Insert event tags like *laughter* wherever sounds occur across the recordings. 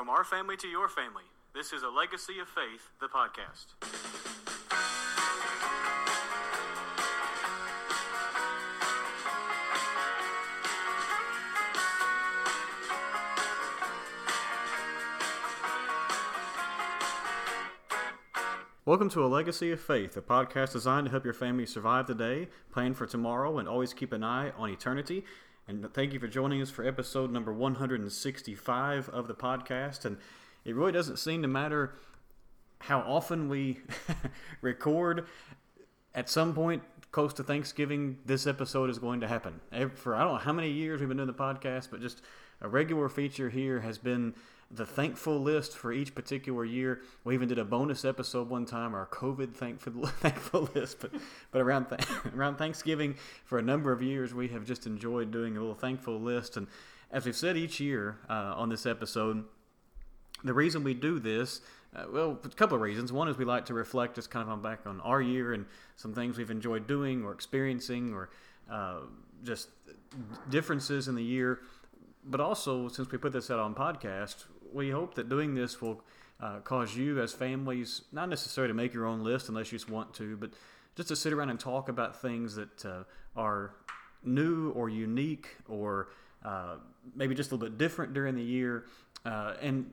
From our family to your family, this is a Legacy of Faith, the podcast. Welcome to A Legacy of Faith, a podcast designed to help your family survive the day, plan for tomorrow, and always keep an eye on eternity. And thank you for joining us for episode number 165 of the podcast. And it really doesn't seem to matter how often we *laughs* record. At some point close to Thanksgiving, this episode is going to happen. For I don't know how many years we've been doing the podcast, but just a regular feature here has been the thankful list for each particular year. We even did a bonus episode one time, our COVID thankful *laughs* thankful list. But but around th- *laughs* around Thanksgiving, for a number of years, we have just enjoyed doing a little thankful list. And as we've said each year uh, on this episode, the reason we do this. Uh, well, a couple of reasons. One is we like to reflect just kind of on back on our year and some things we've enjoyed doing or experiencing or uh, just differences in the year. But also, since we put this out on podcast, we hope that doing this will uh, cause you as families not necessarily to make your own list unless you just want to, but just to sit around and talk about things that uh, are new or unique or uh, maybe just a little bit different during the year. Uh, and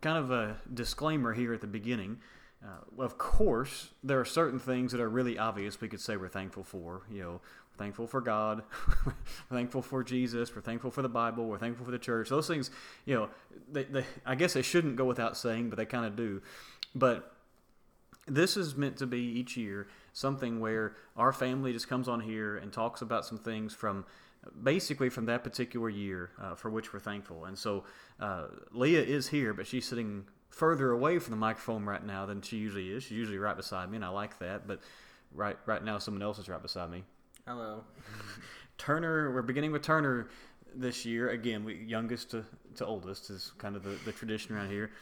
kind of a disclaimer here at the beginning. Uh, of course, there are certain things that are really obvious we could say we're thankful for. You know, thankful for God, *laughs* we're thankful for Jesus, we're thankful for the Bible, we're thankful for the church. Those things, you know, they, they, I guess they shouldn't go without saying, but they kind of do. But this is meant to be each year something where our family just comes on here and talks about some things from basically from that particular year uh, for which we're thankful. And so uh, Leah is here, but she's sitting further away from the microphone right now than she usually is. She's usually right beside me, and I like that. But right right now, someone else is right beside me. Hello. Turner, we're beginning with Turner this year. Again, we, youngest to, to oldest is kind of the, the tradition around here.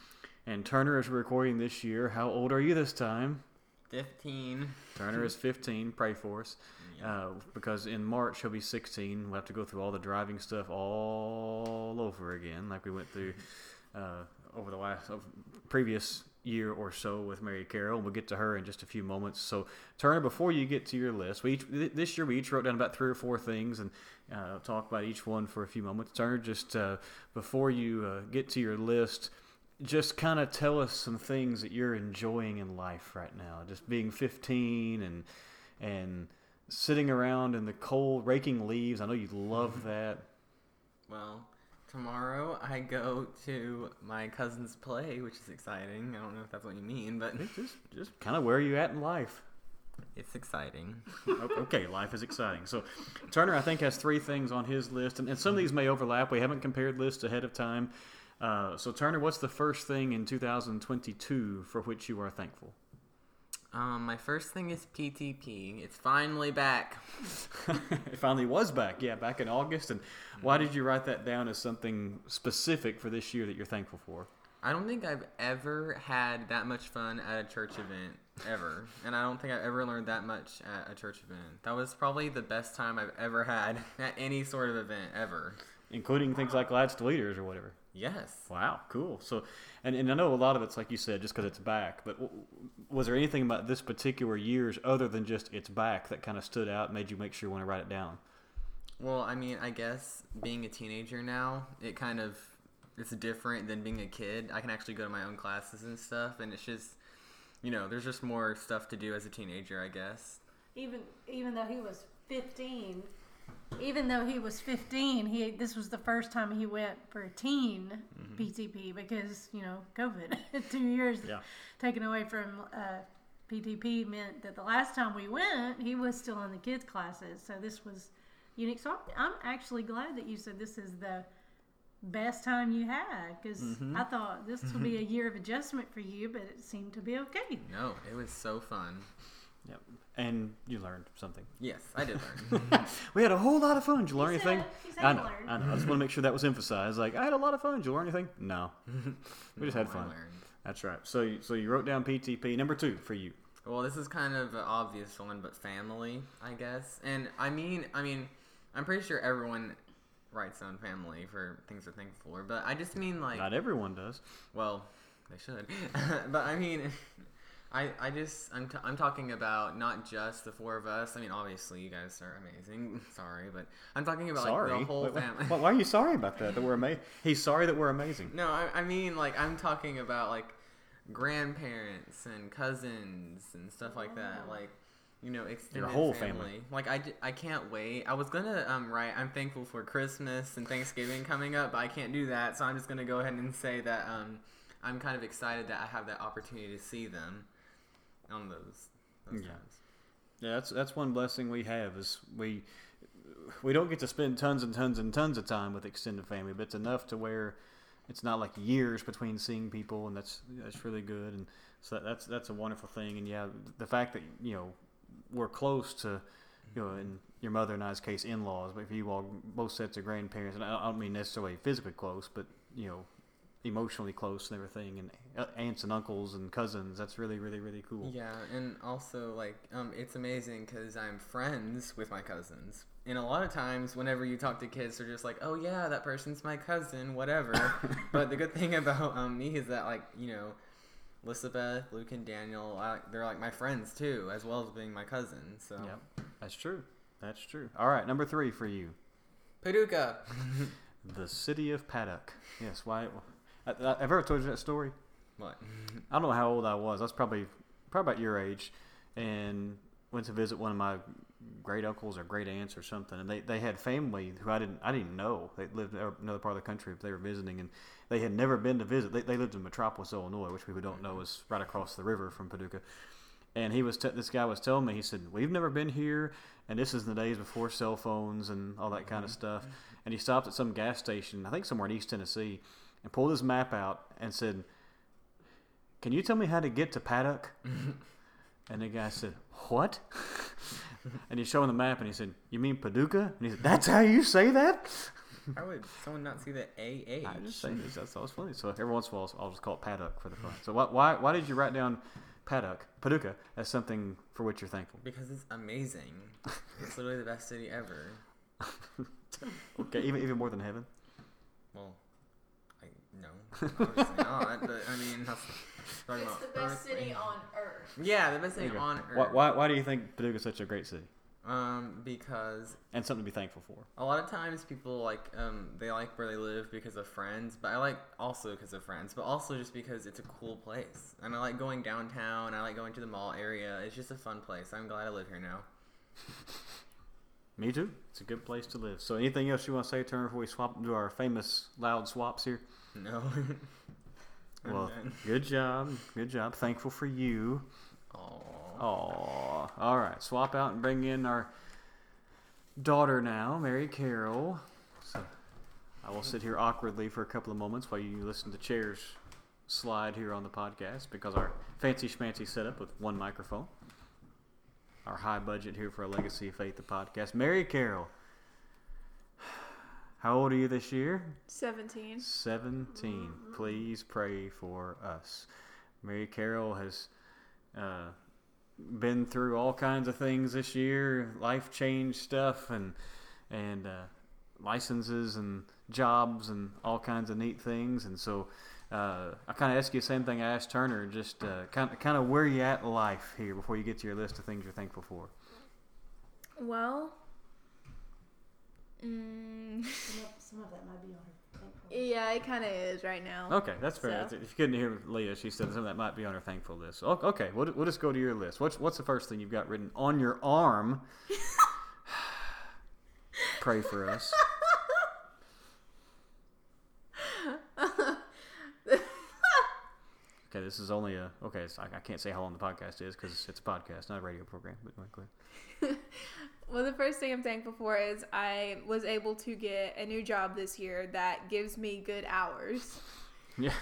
And Turner is recording this year. How old are you this time? 15. Turner is 15. Pray for us. Uh, because in March he'll be 16. We'll have to go through all the driving stuff all over again, like we went through uh, over the last previous year or so with Mary Carroll. And we'll get to her in just a few moments. So, Turner, before you get to your list, we each, this year we each wrote down about three or four things and uh, talk about each one for a few moments. Turner, just uh, before you uh, get to your list, just kind of tell us some things that you're enjoying in life right now. Just being 15 and and sitting around in the cold, raking leaves. I know you love *laughs* that. Well, tomorrow I go to my cousin's play, which is exciting. I don't know if that's what you mean, but it's just just kind of where are you at in life? It's exciting. okay, life is exciting. So Turner, I think, has three things on his list, and, and some of these may overlap. We haven't compared lists ahead of time. Uh, so Turner, what's the first thing in 2022 for which you are thankful? Um, my first thing is PTP. It's finally back. *laughs* it finally was back. Yeah, back in August. And why did you write that down as something specific for this year that you're thankful for? I don't think I've ever had that much fun at a church event ever, and I don't think I've ever learned that much at a church event. That was probably the best time I've ever had *laughs* at any sort of event ever, including things like Lads to Leaders or whatever. Yes. Wow. Cool. So, and, and I know a lot of it's like you said, just because it's back. But w- was there anything about this particular year's other than just it's back that kind of stood out, made you make sure you want to write it down? Well, I mean, I guess being a teenager now, it kind of it's different than being a kid. I can actually go to my own classes and stuff, and it's just, you know, there's just more stuff to do as a teenager, I guess. Even even though he was 15, even though he was 15, he this was the first time he went for a teen mm-hmm. PTP because you know COVID, *laughs* two years yeah. taken away from uh, PTP meant that the last time we went, he was still in the kids classes. So this was unique. So I'm, actually glad that you said this is the best time you had because mm-hmm. I thought this would be *laughs* a year of adjustment for you, but it seemed to be okay. No, it was so fun. Yep. And you learned something. Yes, I did learn. *laughs* we had a whole lot of fun. Did you learn he anything? Said, I know. I know. I just want to make sure that was emphasized. Like, I had a lot of fun. Did you learn anything? No. *laughs* we just had fun. That's right. So, so you wrote down PTP number two for you. Well, this is kind of an obvious one, but family, I guess. And I mean, I mean, I'm pretty sure everyone writes its own family for things they're thankful for. But I just mean like, Not everyone does. well, they should. *laughs* but I mean, I I just I'm t- I'm talking about not just the four of us. I mean, obviously you guys are amazing. *laughs* Sorry, but I'm talking about sorry. like the whole Wait, wait, family. why, why are you sorry about that? That we're amazing. He's sorry that we're amazing. No, I, I mean like I'm talking about like grandparents and cousins and stuff like that. Like you know, extended whole family. family. Like I can't wait. I was gonna um write I'm thankful for Christmas and Thanksgiving coming up, but I can't do that. So I'm just gonna go ahead and say that um I'm kind of excited that I have that opportunity to see them on those those Yeah. times. Yeah, that's that's one blessing we have is we we don't get to spend tons and tons and tons of time with extended family, but it's enough to where it's not like years between seeing people, and that's that's really good, and so that's that's a wonderful thing. And yeah, the fact that you know we're close to you know in your mother and I's case in-laws, but for you all both sets of grandparents, and I don't mean necessarily physically close, but you know emotionally close and everything, and uh, aunts and uncles and cousins. That's really really really cool. Yeah, and also like um, it's amazing because I'm friends with my cousins, and a lot of times whenever you talk to kids, they're just like, "Oh yeah, that person's my cousin, whatever." *laughs* but the good thing about um, me is that like you know, Elizabeth, Luke, and Daniel, I, they're like my friends too, as well as being my cousins. So Yep, that's true. That's true. All right, number three for you, Paducah. *laughs* the city of Paddock. Yes, why? I, I, ever told you that story. what? *laughs* I don't know how old I was. I was probably probably about your age, and went to visit one of my great uncles or great aunts or something, and they, they had family who I didn't I didn't know. They lived in another part of the country, but they were visiting, and they had never been to visit. They, they lived in Metropolis, Illinois, which people don't know mm-hmm. is right across the river from Paducah. And he was t- this guy was telling me he said we've never been here, and this is in the days before cell phones and all that kind of mm-hmm. stuff. And he stopped at some gas station, I think somewhere in East Tennessee, and pulled his map out and said, "Can you tell me how to get to Paddock?" *laughs* and the guy said, "What?" *laughs* and he's showing the map, and he said, "You mean Paducah?" And he said, "That's how you say that." How would someone not see the A *laughs* I just H? say this. That's always funny. So every once in a while, I'll just call it Paddock for the fun. So why why, why did you write down Paddock Paducah as something for which you're thankful? Because it's amazing. it's literally the best city ever. Okay, even even more than heaven. Well, obviously *laughs* not. But I mean, that's talking It's about the best earthly. city on earth. Yeah, the best There city you on Why, earth. why why do you think Paducah is such a great city Um, because and something to be thankful for? a lot of times people like um they like where they live because of friends, but I like also because of friends, but also just because it's a cool place, and I like going downtown. I like going to the mall area. It's just a fun place. I'm glad I live here now. *laughs* Me too. It's a good place to live. So anything else you want to say, Turner, before we swap into our famous loud swaps here? *laughs* No. *laughs* Well, done. good job. Good job. Thankful for you. Aw. Aw. All right. Swap out and bring in our daughter now, Mary Carroll. So I will sit here awkwardly for a couple of moments while you listen to chairs slide here on the podcast because our fancy schmancy setup with one microphone. Our high budget here for a Legacy of Faith, the podcast. Mary Carroll. How old are you this year? 17. 17. Please pray for us. Mary Carroll has uh, been through all kinds of things this year, life change stuff, and and uh, licenses and jobs and all kinds of neat things. And so uh, I kind of ask you the same thing I asked Turner, just uh, kind of kind of where you at in life here before you get to your list of things you're thankful for. Well, mm, Some of, some of that might be on her thankful. yeah, it kind of is right now. Okay, that's fair. So- If you couldn't hear Leah, she said something that might be on her thankful list. O- Okay, we'll, we'll just go to your list. What's what's the first thing you've got written on your arm? *sighs* Pray for us. Okay, this is only a okay. I, I can't say how long the podcast is because it's a podcast, not a radio program. But. *laughs* Well, the first thing I'm thankful for is I was able to get a new job this year that gives me good hours. *laughs* yeah,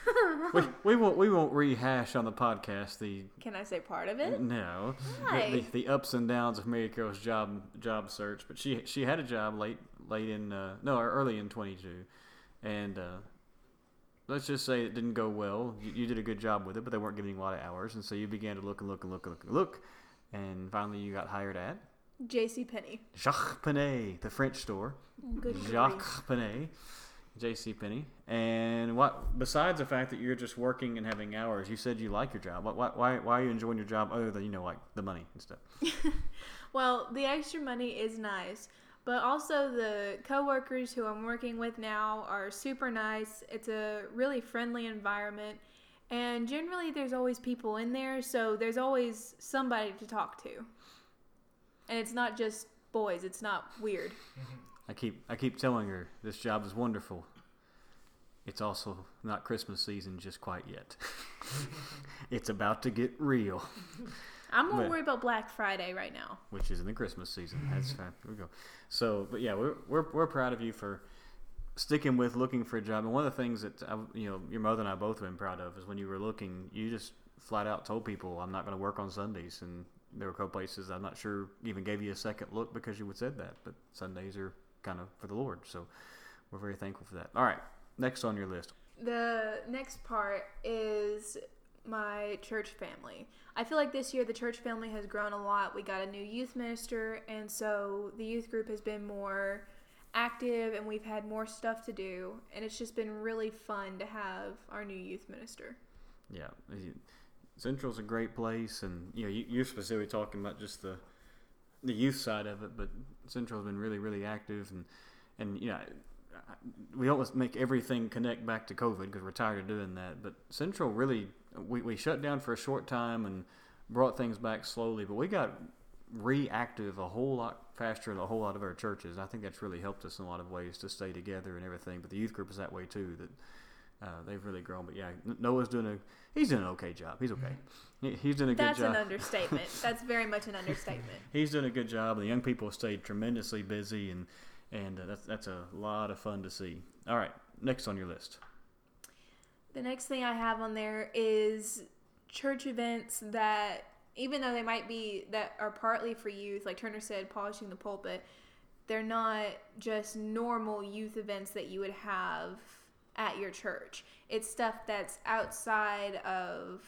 *laughs* we, we won't we won't rehash on the podcast the Can I say part of it? No, the, Why? the, the ups and downs of Mary Carroll's job job search. But she she had a job late late in uh, no early in twenty two, and uh, let's just say it didn't go well. You, you did a good job with it, but they weren't giving you a lot of hours, and so you began to look and look and look and look and look, and finally you got hired at J.C. Penney. Jacques Penney, the French store. Good. Jacques Penney, J.C. Penney. And what? Besides the fact that you're just working and having hours, you said you like your job. Why, why, why, why are you enjoying your job other than you know like the money and stuff? *laughs* Well, the extra money is nice, but also the coworkers who I'm working with now are super nice. It's a really friendly environment, and generally there's always people in there, so there's always somebody to talk to. And it's not just boys. It's not weird. *laughs* I keep I keep telling her this job is wonderful. It's also not Christmas season just quite yet. *laughs* it's about to get real, *laughs* I'm more But- worried about Black Friday right now. which is in the Christmas season. That's mm-hmm. fine. Here we go. So, but yeah, we're, we're we're proud of you for sticking with looking for a job. And one of the things that I, you know your mother and I both have been proud of is when you were looking, you just flat out told people, "I'm not going to work on Sundays." And there were a couple places I'm not sure even gave you a second look because you would said that, but Sundays are kind of for the Lord. So we're very thankful for that. All right, next on your list. The next part is my church family. I feel like this year the church family has grown a lot. We got a new youth minister, and so the youth group has been more active and we've had more stuff to do, and it's just been really fun to have our new youth minister. Yeah, Central's a great place, and you know you, you're specifically talking about just the the youth side of it, but Central's been really really active, and and you know we don't make everything connect back to COVID because we're tired of doing that. But Central really we we shut down for a short time and brought things back slowly, but we got reactive a whole lot faster than a whole lot of our churches. I think that's really helped us in a lot of ways to stay together and everything. But the youth group is that way too. That uh, they've really grown. But yeah, Noah's doing a he's doing an okay job. He's okay. He, he's doing a good job. That's an understatement. That's very much an *laughs* understatement. he's doing a good job. The young people stayed tremendously busy, and and uh, that's that's a lot of fun to see. All right, next on your list. The next thing I have on there is church events that, even though they might be that are partly for youth, like Turner said, polishing the pulpit, they're not just normal youth events that you would have at your church. It's stuff that's outside of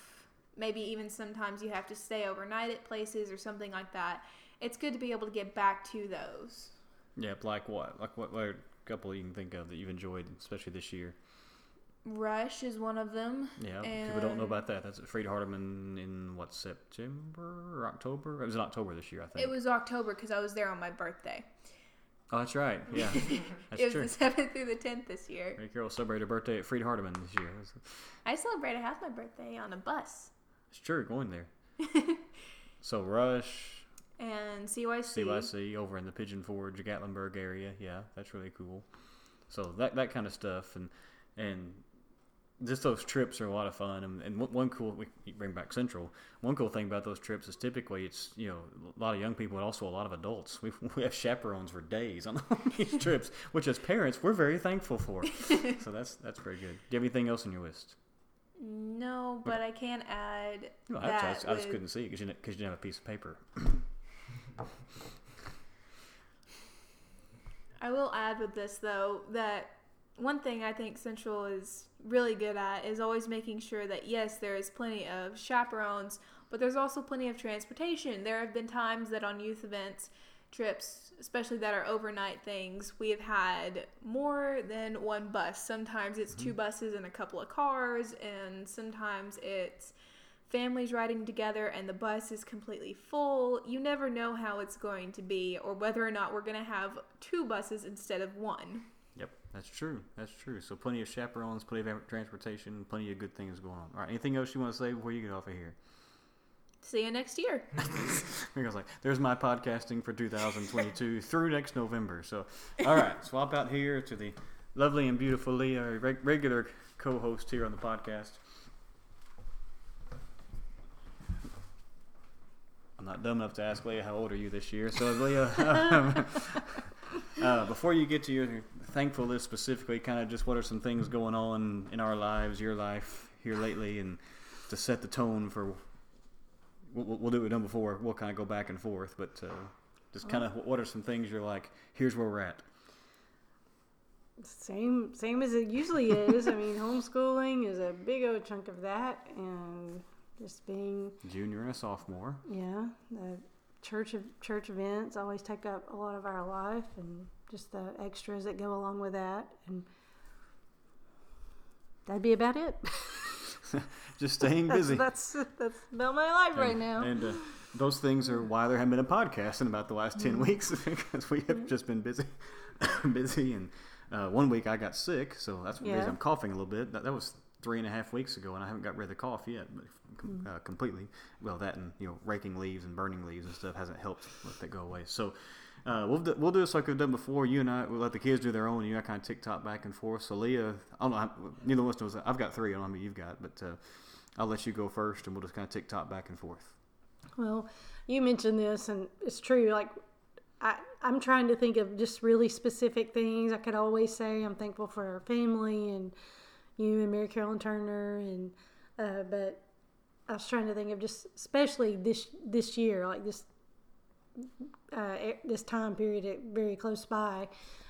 maybe even sometimes you have to stay overnight at places or something like that. It's good to be able to get back to those. Yeah, like what? Like what? what a couple you can think of that you've enjoyed, especially this year. Rush is one of them. Yeah, people don't know about that. That's at Freed Hardeman in what September or October? It was in October this year, I think. It was October because I was there on my birthday. oh, that's right. Yeah, *laughs* that's it was true. the seventh through the tenth this year. Mary Carroll celebrated her birthday at Freed Hardeman this year. I celebrated half my birthday on a bus. it's true, going there. *laughs* so Rush, And CYC. CYC over in the Pigeon Forge, Gatlinburg area. Yeah, that's really cool. So that that kind of stuff, and and just those trips are a lot of fun. And, and one- cool we bring back Central. One cool thing about those trips is typically it's you know a lot of young people and also a lot of adults. We *laughs* we have chaperones for days on *laughs* these *laughs* trips, which as parents we're very thankful for. so that's that's very good. Do you have anything else on your list? No, but I can add No, I, that just, I just couldn't see it because you, 'cause you didn't have a piece of paper. *clears throat* I will add with this though that one thing I think Central is really good at is always making sure that yes, there is plenty of chaperones, but there's also plenty of transportation. There have been times that on youth events, trips, especially that are overnight things, we have had more than one bus. Sometimes it's two mm-hmm. buses and a couple of cars, and sometimes it's families riding together and the bus is completely full. You never know how it's going to be or whether or not we're going to have two buses instead of one. Yep, that's true. That's true. So plenty of chaperones, plenty of transportation, plenty of good things going on. All right, anything else you want to say before you get off of here? See you next year. *laughs* Because like, there's my podcasting for 2022 *laughs* through next November. So, all right, swap out here to the lovely and beautiful Leah, regular co-host here on the podcast. I'm not dumb enough to ask Leah how old are you this year. So Leah, *laughs* um, uh, before you get to your thankful list specifically, kind of just what are some things going on in our lives, your life here lately, and to set the tone for we'll, we'll- we'll do what we've done before. We'll kind of go back and forth, but uh, just kind of what are some things you're like? Here's where we're at. Same, same as it usually is. I mean, homeschooling is a big old chunk of that, and just being, Junior and a sophomore. yeah, the church of church events always take up a lot of our life, and just the extras that go along with that, and that'd be about it. *laughs* Just staying *laughs* busy. that's that's about my life right now. And uh, those things are why there haven't been a podcast in about the last 10 Mm-hmm. weeks *laughs* because we have just been busy. *coughs* busy. And uh, one week I got sick, so that's the reason Yeah. I'm coughing a little bit. That, that was three and a half weeks ago, and I haven't got rid of the cough yet, but com- Mm-hmm. uh, completely. Well, that and you know raking leaves and burning leaves and stuff hasn't helped let that go away. So. Uh, we'll, do, we'll do this like we've done before. You and I, we'll let the kids do their own. You and I kind of TikTok back and forth. So, Leah, I don't know, neither one of us knows. I've got three. I don't know how many you've got, but uh, I'll let you go first, and we'll just kind of TikTok back and forth. Well, you mentioned this, and it's true. Like, I, I'm trying to think of just really specific things. I could always say I'm thankful for our family and you and Mary Carolyn Turner, and uh, but I was trying to think of just especially this this year, like this uh, this time period, very close by.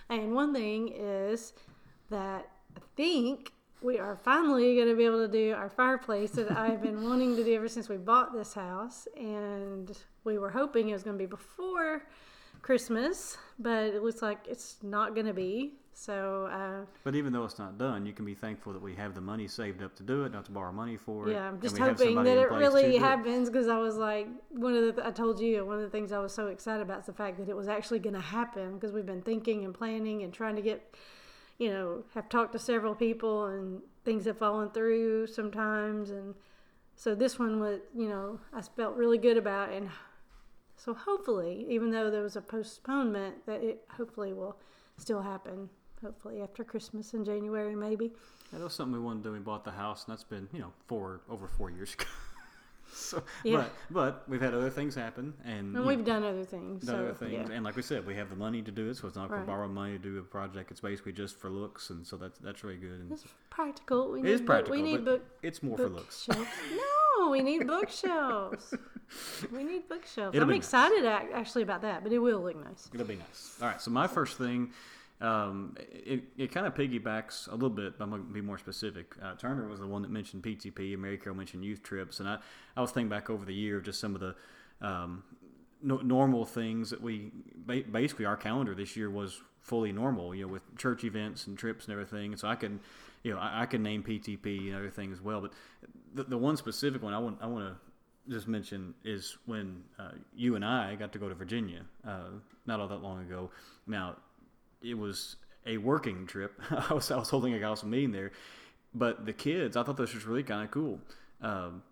And one thing is that I think we are finally going to be able to do our fireplace that I've been wanting to do ever since we bought this house. And we were hoping it was going to be before Christmas, but it looks like it's not going to be. So, uh, But even though it's not done, you can be thankful that we have the money saved up to do it, not to borrow money for it. yeah, I'm just hoping that it really happens because I was like, one of the, I told you, one of the things I was so excited about is the fact that it was actually going to happen because we've been thinking and planning and trying to get, you know, have talked to several people and things have fallen through sometimes. And so this one was, you know, I felt really good about. And so hopefully, even though there was a postponement, that it hopefully will still happen. Hopefully after Christmas in January, maybe. Yeah, that was something we wanted to do. We bought the house, and that's been you know four over four years ago. *laughs* so, Yeah. but but we've had other things happen, and And we've know, done other things. done so, other things, yeah. and like we said, we have the money to do it. So it's not Right. for borrow money to do a project. It's basically just for looks, and so that's that's really good. And It's practical. We It need is book- practical, we need book it's more for looks. no, we need *laughs* bookshelves. We need bookshelves. It'll I'm be nice. excited actually about that, but it will look nice. It'll be nice. All right. So my first thing, um, it, it kind of piggybacks a little bit, but I'm going to be more specific. Uh, Turner was the one that mentioned PTP, and Mary Carol mentioned youth trips, and I, I was thinking back over the year of just some of the um, no, normal things that we basically our calendar this year was fully normal, you know, with church events and trips and everything. And so I can, you know, I, I can name PTP and everything as well. But the, the one specific one I want I want to just mention is when uh, you and I got to go to Virginia uh, not all that long ago. Now, it was a working trip. *laughs* I was I was holding a council meeting there, but the kids I thought this was really kind of cool. Um,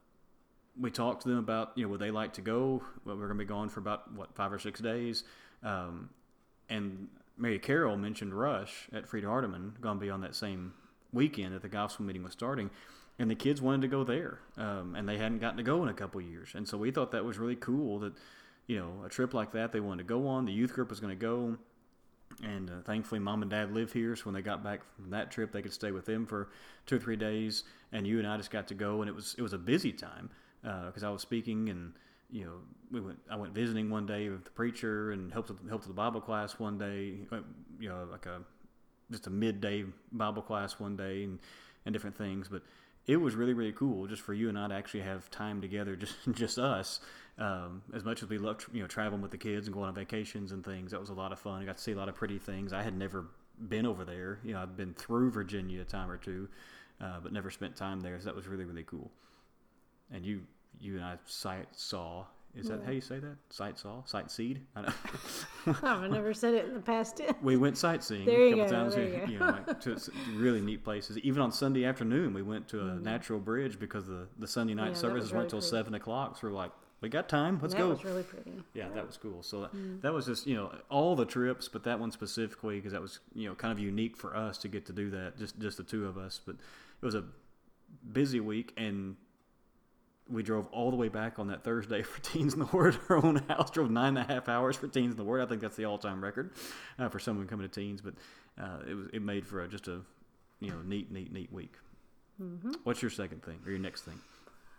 we talked to them about you know would they like to go. Well, we're going to be gone for about what five or six days, um, and Mary Carroll mentioned Rush at Freed Hardeman going to be on that same weekend that the gospel meeting was starting, and the kids wanted to go there, um, and they hadn't gotten to go in a couple years, and so we thought that was really cool that you know a trip like that they wanted to go on. The youth group was going to go. And uh, thankfully, mom and dad live here, so when they got back from that trip, they could stay with them for two or three days. And you and I just got to go, and it was it was a busy time because I was speaking, and you know we went. I went visiting one day with the preacher, and helped with, helped the Bible class one day. uh, You know, like a just a midday Bible class one day, and and different things. But it was really really cool just for you and I to actually have time together, *laughs* just just us. Um, as much as we loved you know traveling with the kids and going on vacations and things, that was a lot of fun. I got to see a lot of pretty things. I had never been over there. You know, I've been through Virginia a time or two, uh, but never spent time there. So that was really really cool. And you you and I saw. Is that Yeah. how you say that? Sight saw, sight seed. I don't. *laughs* I've never said it in the past tense. *laughs* we went sightseeing There a couple go, times. there we- you you know, like to really neat places. Even on Sunday afternoon, we went to a Mhm. natural bridge because the the Sunday night Yeah, services was weren't really till seven o'clock. So we're like, we got time. Let's that go. That was really pretty. yeah, that was cool. So that, Mm. that was just you know all the trips, but that one specifically because that was you know kind of unique for us to get to do that. Just just the two of us, but it was a busy week and. We drove all the way back on that Thursday *laughs* for Teens in the Word. Our own house drove nine and a half hours for Teens in the Word. I think that's the all-time record uh, for someone coming to teens. But uh, it was it made for a, just a you know neat, neat, neat week. hmm What's your second thing or your next thing?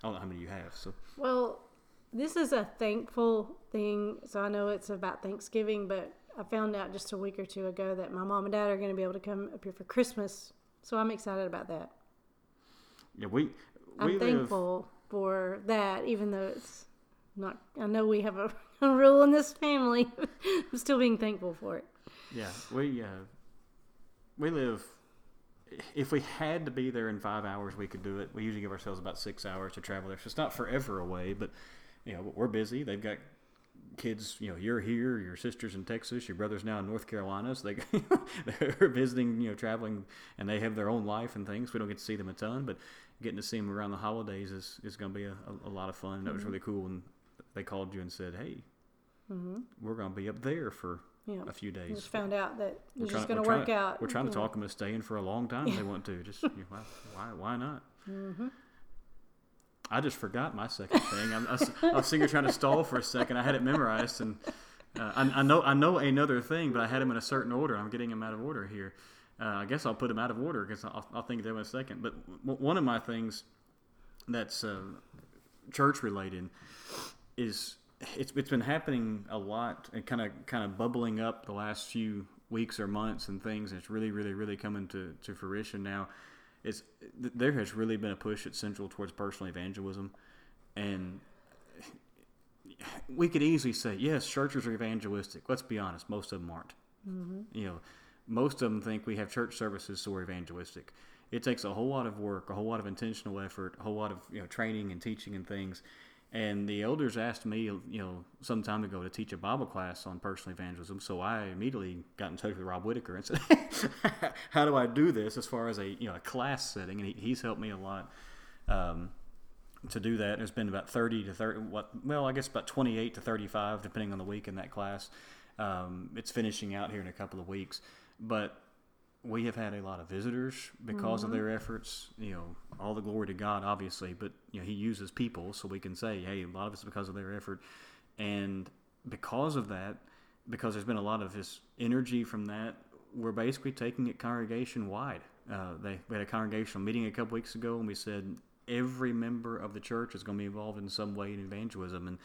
I don't know how many you have. So Well, this is a thankful thing. So I know it's about Thanksgiving, but I found out just a week or two ago that my mom and dad are going to be able to come up here for Christmas. So I'm excited about that. yeah, we I'm live thankful for that, even though it's not. I know we have a, *laughs* rule in this family. *laughs* I'm still being thankful for it. Yeah, we uh, we live. If we had to be there in five hours, we could do it. We usually give ourselves about six hours to travel there, so it's not forever away. But you know, we're busy. They've got kids. You know, you're here. Your sister's in Texas. Your brother's now in North Carolina. So they *laughs* they're visiting. You know, traveling, and they have their own life and things. We don't get to see them a ton, but getting to see them around the holidays is, is going to be a, a, a, lot of fun. And that was really cool when they called you and said, "Hey, Mm-hmm. we're going to be up there for Yeah. a few days." just found out that We're it's trying- just going to work trying- out. We're trying to know. talk them into staying for a long time if they *laughs* want to. Just you know, why, why, why not? Mm-hmm. I just forgot my second thing. I'm, I, I was sitting here trying to stall for a second. I had it memorized, and uh, I, I know I know another thing, but I had them in a certain order. I'm getting them out of order here. Uh, I guess I'll put them out of order because I'll, I'll think of them in a second. But w- one of my things that's uh, church related is it's it's been happening a lot and kind of kind of bubbling up the last few weeks or months and things. And it's really really really coming to, to fruition now. Is there has really been a push at Central towards personal evangelism, and we could easily say yes, churches are evangelistic. Let's be honest, most of them aren't. Mm-hmm. You know, most of them think we have church services, so we're evangelistic. It takes a whole lot of work, a whole lot of intentional effort, a whole lot of you know training and teaching and things. And the elders asked me, you know, some time ago to teach a Bible class on personal evangelism. So I immediately got in touch with Rob Whitaker and said, *laughs* "How do I do this as far as a you know a class setting?" And he, he's helped me a lot. Um, to do that. There's been about 30 to 30, what, well, I guess about 28 to 35, depending on the week in that class. Um, it's finishing out here in a couple of weeks. But we have had a lot of visitors because of their efforts. You know, all the glory to God, obviously, but, you know, He uses people, so we can say, hey, a lot of it's because of their effort. And because of that, because there's been a lot of this energy from that, we're basically taking it congregation wide. Uh, they we had a congregational meeting a couple weeks ago, and we said every member of the church is going to be involved in some way in evangelism, and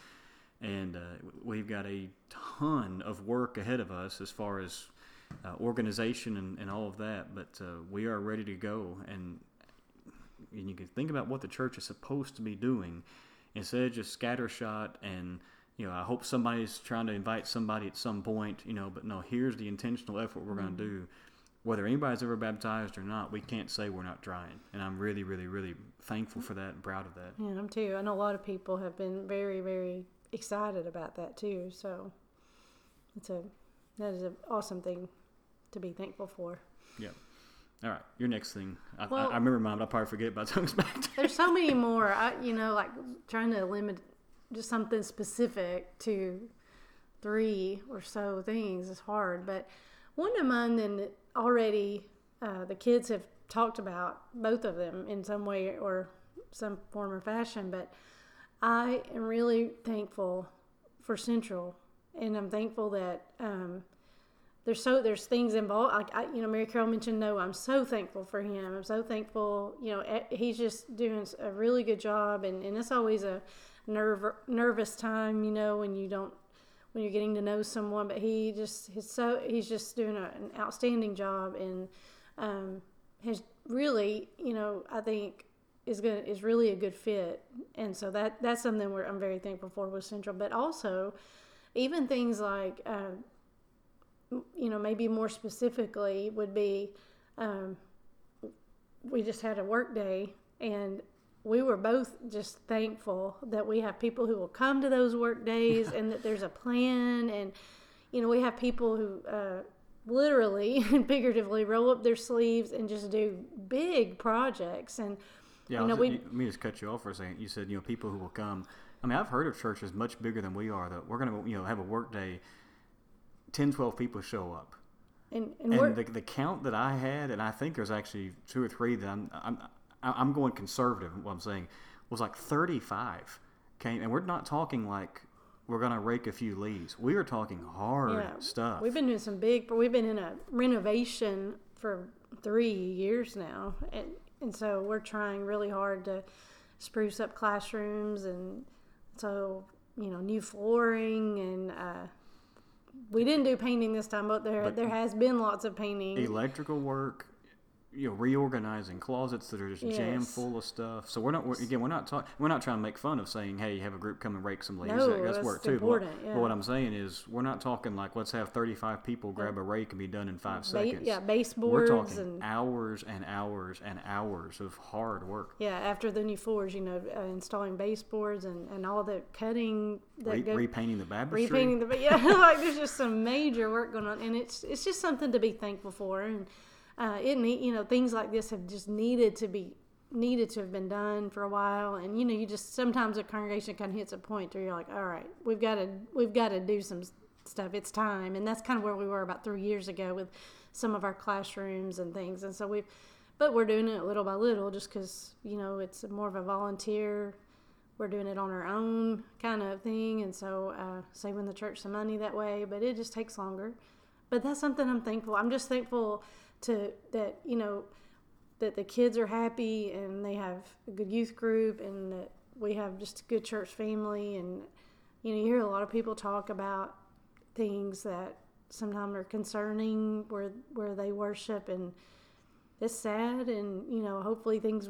and uh, we've got a ton of work ahead of us as far as uh, organization and, and all of that. But uh, we are ready to go, and and you can think about what the church is supposed to be doing instead of just scattershot and you know I hope somebody's trying to invite somebody at some point, you know. But no, here's the intentional effort we're going to do whether anybody's ever baptized or not, we can't say we're not trying. And I'm really, really, really thankful for that and proud of that. Yeah, I'm too. I know a lot of people have been very, very excited about that too. So it's a that is an awesome thing to be thankful for. Yeah. All right, your next thing. I, Well- I, I remember mine, but I'll probably forget by the time it's back to There's so many more. *laughs* I, you know, like trying to limit just something specific to three or so things is hard. But one of mine that already uh, the kids have talked about, both of them in some way or some form or fashion. But I am really thankful for Central, and I'm thankful that. Um, there's so there's things involved. Like I, you know, Mary Carol mentioned Noah. I'm so thankful for him. I'm so thankful. You know, he's just doing a really good job, and, and it's always a nerve nervous time. You know, when you don't when you're getting to know someone, but he just he's so he's just doing a, an outstanding job, and um, has really you know I think is going is really a good fit, and so that that's something where I'm very thankful for with Central, but also even things like. Um, you know, maybe more specifically would be um, we just had a work day and we were both just thankful that we have people who will come to those work days and that there's a plan and you know we have people who uh, literally *laughs* and figuratively roll up their sleeves and just do big projects and Yeah, You know, we- let me just cut you off for a second. You said, you know, people who will come. I mean, I've heard of churches much bigger than we are that we're going to, you know, have a work day. 10, 12 people show up. and, and, And the, the count that I had, and I think there's actually two or three that I'm, I'm, I'm going conservative, what I'm saying, was like 35 came. And we're not talking like we're going to rake a few leaves. We are talking hard Yeah, stuff. We've been doing some big, we've been in a renovation for three years now, and and so we're trying really hard to spruce up classrooms, and so you know new flooring, and uh, we didn't do painting this time, but there But- there has been lots of painting. electrical work you know reorganizing closets that are just jam full of stuff. So we're not we're, again we're not talking we're not trying to make fun of saying hey you have a group come and rake some leaves. No, That- that's that's work too. But what, but what. I'm saying is we're not talking like let's have 35 people grab a rake and be done in five Ba- seconds. yeah, we're baseboards talking and hours and hours and hours of hard work. yeah, after the new floors, you know, uh, installing baseboards and, and all the cutting that Re- go, repainting the baptistry. repainting the *laughs* yeah, like there's just some major work going on, and it's it's just something to be thankful for, and uh, it need you know things like this have just needed to be needed to have been done for a while, and you know you just sometimes a congregation kind of hits a point where you're like, all right, we've got to we've got to do some stuff. It's time, and that's kind of where we were about three years ago with some of our classrooms and things, and so we've. But we're doing it little by little, just because you know it's more of a volunteer. We're doing it on our own kind of thing. And so uh, saving the church some money that way but it just takes longer. But that's something i'm thankful i'm just thankful to that you know that the kids are happy and they have a good youth group and that we have just a good church family. And you know you hear a lot of people talk about things that sometimes are concerning where where they worship. And it's sad and you know hopefully things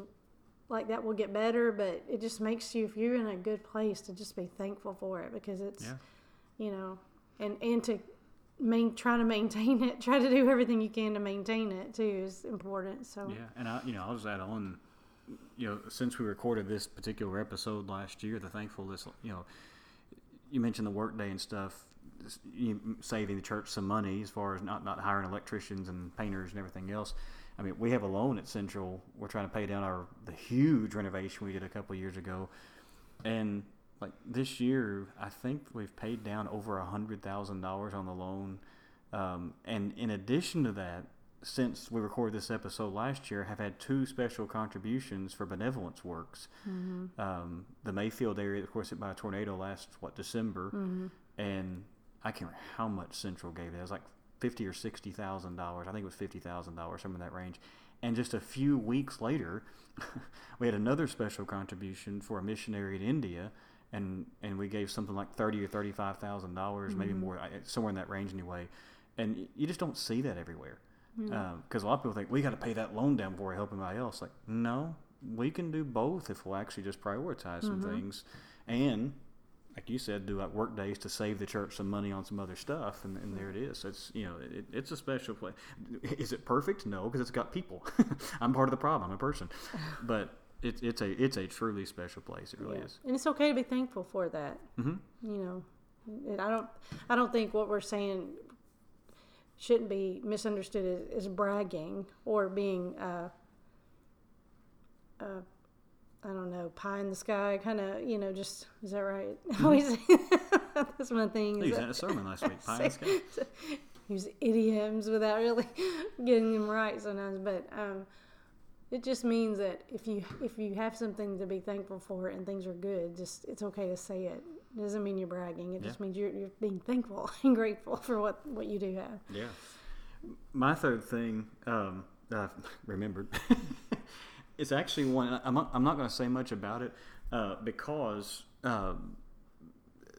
like that will get better. But it just makes you if you're in a good place to just be thankful for it because it's Yeah. you know and and to main try to maintain it *laughs* try to do everything you can to maintain it too is important so Yeah, and I, you know, I'll just add on, you know, since we recorded this particular episode last year, the thankfulness, you know, you mentioned the workday and stuff, saving the church some money as far as not not hiring electricians and painters and everything else. I mean, we have a loan at Central. We're trying to pay down our the huge renovation we did a couple years ago, and like this year, I think we've paid down over a hundred thousand dollars on the loan. Um, and in addition to that, since we recorded this episode last year, have had two special contributions for benevolence works. Um, the Mayfield area, of course, hit by a tornado last what December, and I can't remember how much Central gave. It was like fifty or sixty thousand dollars. I think it was fifty thousand dollars, somewhere in that range. And just a few weeks later, *laughs* we had another special contribution for a missionary in India, and and we gave something like thirty or thirty five thousand dollars, maybe mm-hmm. more, somewhere in that range anyway. And you just don't see that everywhere mm-hmm. um, because a lot of people think we got to pay that loan down before we help anybody else. Like, no, we can do both if we'll actually just prioritize some mm-hmm. things, and like you said, do like work days to save the church some money on some other stuff, and, and there it is. So it's you know it, it's a special place. Is it perfect? No, because it's got people. *laughs* I'm part of the problem. I'm a person, but it's it's a it's a truly special place. It really Yeah. is. and it's okay to be thankful for that hmm you know i don't i don't think what we're saying shouldn't be misunderstood as, as bragging or being uh, uh, I don't know, pie in the sky, kind of, you know, just is that right? *laughs* Always, *laughs* that's my thing. I is used that- that in a sermon last week. Pie in the *laughs* sky. use idioms without really getting them right sometimes but um, it just means that if you if you have something to be thankful for and things are good just it's okay to say it it doesn't mean you're bragging it just means you're, you're being thankful *laughs* and grateful for what what you do have Yeah. My third thing um, that I've *laughs* remembered *laughs* is actually one. I'm not, I'm not going to say much about it uh, because um,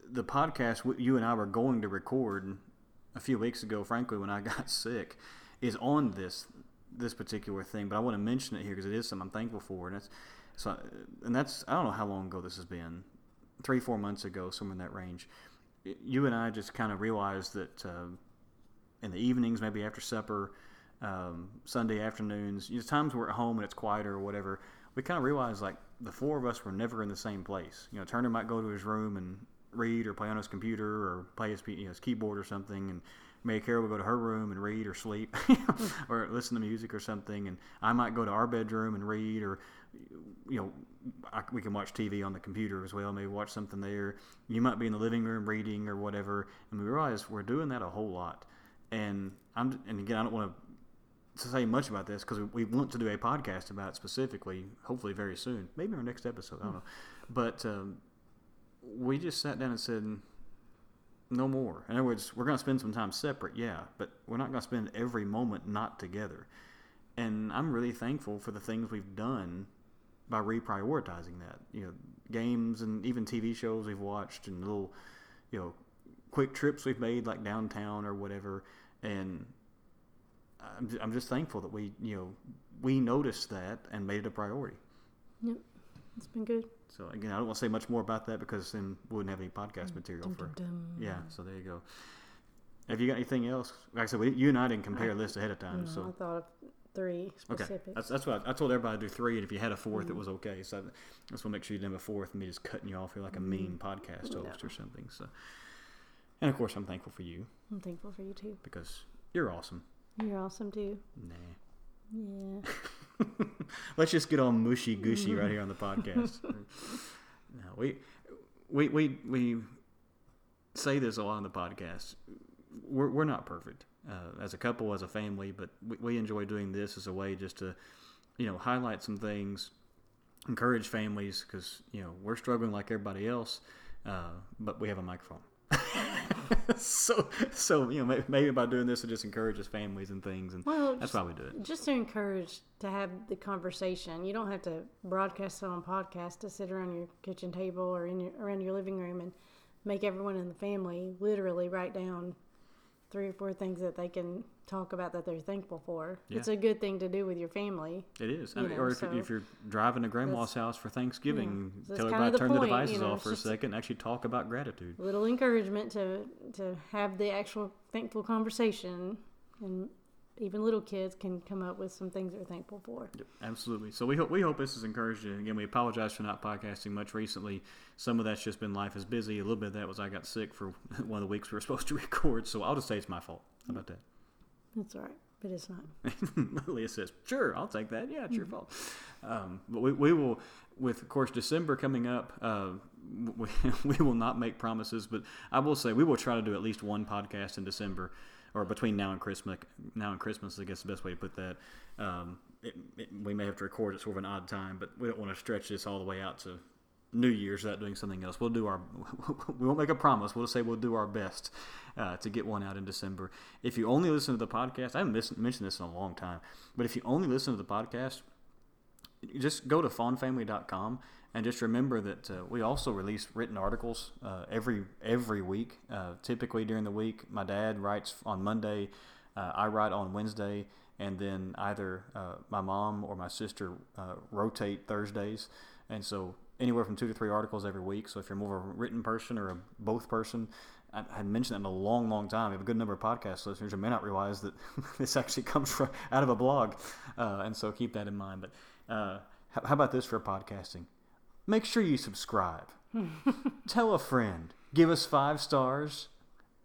the podcast you and I were going to record a few weeks ago, frankly, when I got sick, is on this this particular thing. But I want to mention it here because it is something I'm thankful for, and that's so. And that's I don't know how long ago this has been, three four months ago, somewhere in that range. You and I just kind of realized that. Uh, in the evenings, maybe after supper, um, Sunday afternoons, you know, times we're at home and it's quieter or whatever, we kind of realized like the four of us were never in the same place. You know, Turner might go to his room and read or play on his computer or play his, you know, his keyboard or something, and Mary Carol would go to her room and read or sleep *laughs* or listen to music or something, and I might go to our bedroom and read or you know, I, we can watch TV on the computer as well. Maybe watch something there. You might be in the living room reading or whatever. And we realize we're doing that a whole lot. And I'm, and again, I don't want to say much about this because we, we want to do a podcast about it specifically, hopefully very soon, maybe our next episode. I don't know, but um, we just sat down and said, no more. In other words, we're going to spend some time separate, yeah, but we're not going to spend every moment not together. And I'm really thankful for the things we've done by reprioritizing that. You know, games and even TV shows we've watched and little, you know, quick trips we've made like downtown or whatever. And I'm, just thankful that we, you know, we noticed that and made it a priority. Yep, it's been good. So again, I don't want to say much more about that because then we wouldn't have any podcast material Dum, for. dum, dum. Yeah, so there you go. Have you got anything else? Like I said, we, you and I didn't compare lists ahead of time, No, I thought of three okay. That's, that's what I, I told everybody to do three, and if you had a 4th Mm-hmm. it was okay. So I just want to make sure you didn't have a fourth, and me just cutting you off here like a mean podcast No. host or something. So, and of course, I'm thankful for you I'm thankful for you too. because you're awesome. You're awesome too. Nah. Yeah. *laughs* Let's just get all mushy gushy right here on the podcast. *laughs* no, we, we, we, we say this a lot on the podcast. We're, we're not perfect uh, as a couple, as a family, but we, we enjoy doing this as a way just to, you know, highlight some things, encourage families because you know we're struggling like everybody else, uh, but we have a microphone. *laughs* *laughs* *laughs* so, so you know, maybe, maybe by doing this, it just encourages families and things, and Well, that's just, why we do it. just to encourage to have the conversation. You don't have to broadcast it on podcast to sit around your kitchen table or in your around your living room and make everyone in the family literally write down three or four things that they can talk about that they're thankful for. Yeah. It's a good thing to do with your family. It is. I mean, know, or if, so if you're driving to grandma's house for Thanksgiving, So tell everybody the turn the devices you know, off for a second and actually talk about gratitude. A little encouragement to to have the actual thankful conversation, and even little kids can come up with some things they're thankful for. Yep, absolutely. So we hope we hope this has encouraged you. Again, we apologize for not podcasting much recently. Some of that's just been life is busy. A little bit of that was I got sick for *laughs* one of the weeks we were supposed to *laughs* record. So I'll just say it's my fault. How about that? That's all right, but it's not. *laughs* Leah says, "Sure, I'll take that. Yeah, it's your fault." Um, but we, we will, with of course December coming up, uh, we, we will not make promises, but I will say we will try to do at least one podcast in December, or between now and Christmas. Now and Christmas, I guess the best way to put that. Um, it, it, we may have to record at sort of an odd time, but we don't want to stretch this all the way out to New Year's without doing something else. We'll do our. *laughs* We won't make a promise. We'll say we'll do our best uh, to get one out in December. If you only listen to the podcast, I haven't mis- mentioned this in a long time, but if you only listen to the podcast, just go to fawnfamily.com and just remember that uh, we also release written articles uh, every every week. Uh, typically during the week, my dad writes on Monday, uh, I write on Wednesday, and then either uh, my mom or my sister uh, rotate Thursdays. And so anywhere from two to three articles every week. So if you're more of a written person or a both person, I had mentioned that in a long, long time. We have a good number of podcast listeners who may not realize that *laughs* this actually comes from out of a blog, and so keep that in mind. But how about this for podcasting? Make sure you subscribe. *laughs* tell a friend. Give us five stars.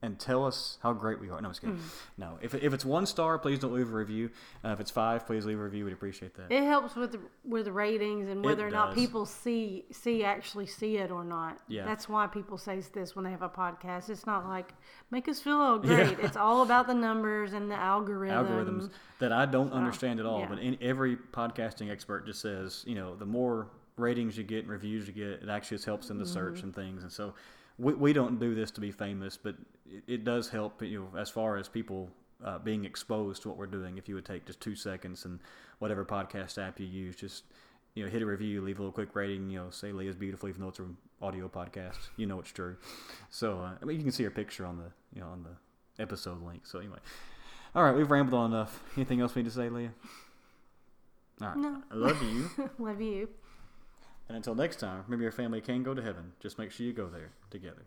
And tell us how great we are. No, I'm just kidding. No, if, if it's one star, please don't leave a review. Uh, if it's five, please leave a review. We'd appreciate that. It helps with the, with the ratings and whether or not does. people see see actually see it or not. Yeah. That's why people say this when they have a podcast. It's not like make us feel all *laughs* great. It's all about the numbers and the algorithm. algorithms that I don't understand at all. yeah. But in, every podcasting expert just says, you know, the more ratings you get and reviews you get, it actually just helps in the search Mm-hmm. and things. And so we, we don't do this to be famous, but it, it does help, you know, as far as people uh, being exposed to what we're doing. If you would take just two seconds and whatever podcast app you use, just you know, hit a review, leave a little quick rating. You know, say Leah's beautiful, even though it's an audio podcast. You know it's true. So uh, I mean, you can see her picture on the you know on the episode link. So anyway, all right, we've rambled on enough. Anything else we need to say, Leah? All right, No. I love you. *laughs* Love you. And until next time, remember your family can go to heaven. Just make sure you go there together.